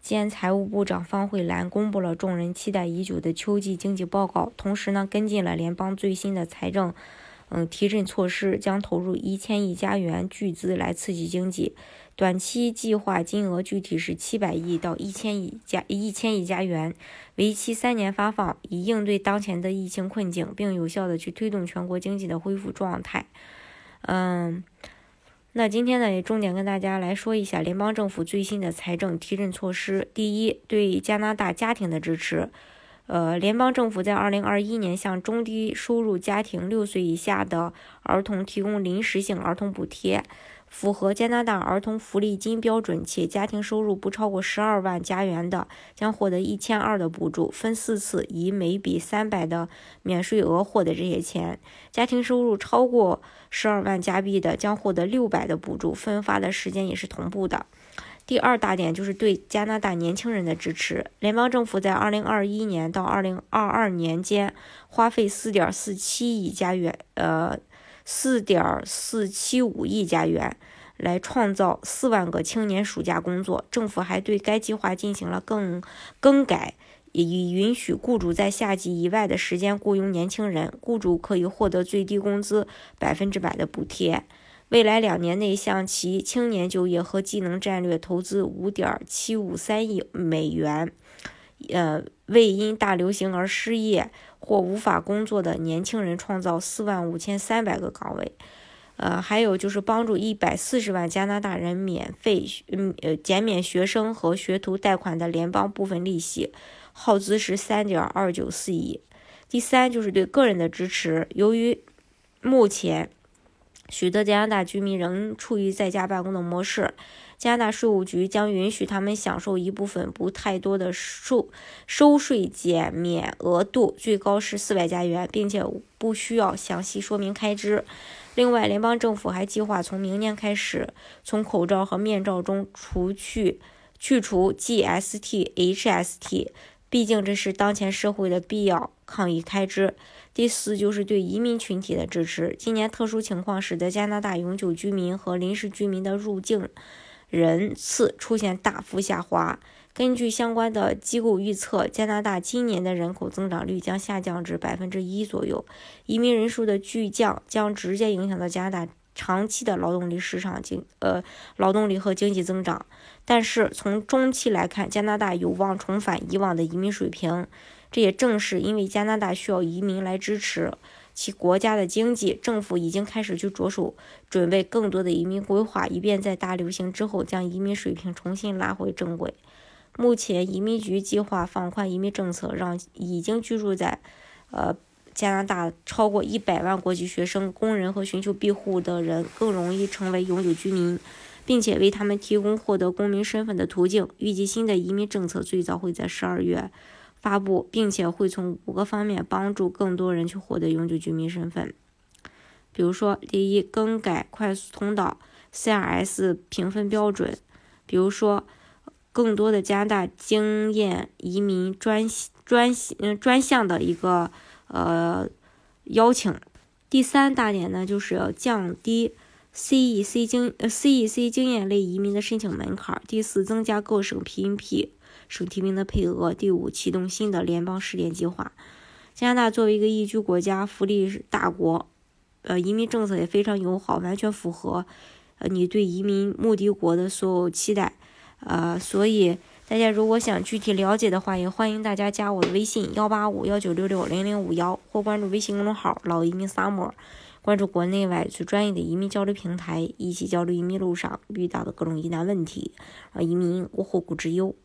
兼财务部长方慧兰公布了众人期待已久的秋季经济报告，同时呢，跟进了联邦最新的财政，嗯，提振措施，将投入一千亿加元巨资来刺激经济。短期计划金额具体是七百亿到一千亿加一千亿加元，为期三年发放，以应对当前的疫情困境，并有效的去推动全国经济的恢复状态。嗯。那今天呢，也重点跟大家来说一下联邦政府最新的财政提振措施。第一，对加拿大家庭的支持。呃，联邦政府在二零二一年向中低收入家庭六岁以下的儿童提供临时性儿童补贴。符合加拿大儿童福利金标准且家庭收入不超过十二万加元的，将获得一千二的补助，分四次，以每笔三百的免税额获得这些钱。家庭收入超过十二万加币的，将获得六百的补助，分发的时间也是同步的。第二大点就是对加拿大年轻人的支持。联邦政府在二零二一年到二零二二年间花费四点四七亿加元，呃。四点四七五亿加元，来创造四万个青年暑假工作。政府还对该计划进行了更更改，以允许雇主在夏季以外的时间雇佣年轻人。雇主可以获得最低工资百分之百的补贴。未来两年内向其青年就业和技能战略投资五点七五三亿美元。呃，为因大流行而失业或无法工作的年轻人创造四万五千三百个岗位。呃，还有就是帮助一百四十万加拿大人免费，嗯，呃，减免学生和学徒贷款的联邦部分利息，耗资是三点二九四亿。第三就是对个人的支持，由于目前。许多加拿大居民仍处于在家办公的模式，加拿大税务局将允许他们享受一部分不太多的税收税减免额度，最高是四百加元，并且不需要详细说明开支。另外，联邦政府还计划从明年开始，从口罩和面罩中除去去除 GST、HST。毕竟这是当前社会的必要抗疫开支。第四就是对移民群体的支持。今年特殊情况使得加拿大永久居民和临时居民的入境人次出现大幅下滑。根据相关的机构预测，加拿大今年的人口增长率将下降至百分之一左右。移民人数的巨降将直接影响到加拿大。长期的劳动力市场经呃劳动力和经济增长，但是从中期来看，加拿大有望重返以往的移民水平。这也正是因为加拿大需要移民来支持其国家的经济，政府已经开始去着手准备更多的移民规划，以便在大流行之后将移民水平重新拉回正轨。目前，移民局计划放宽移民政策，让已经居住在呃。加拿大超过一百万国际学生、工人和寻求庇护的人更容易成为永久居民，并且为他们提供获得公民身份的途径。预计新的移民政策最早会在十二月发布，并且会从五个方面帮助更多人去获得永久居民身份。比如说，第一，更改快速通道 CRS 评分标准；比如说，更多的加拿大经验移民专专嗯专项的一个。呃，邀请第三大点呢，就是要降低 CEC 经呃 CEC 经验类移民的申请门槛。第四，增加各省 PNP 省提名的配额。第五，启动新的联邦试点计划。加拿大作为一个宜居国家、福利大国，呃，移民政策也非常友好，完全符合呃你对移民目的国的所有期待。呃，所以。大家如果想具体了解的话，也欢迎大家加我的微信幺八五幺九六六零零五幺，或关注微信公众号“老移民 summer”，关注国内外最专业的移民交流平台，一起交流移民路上遇到的各种疑难问题，让移民无后顾之忧。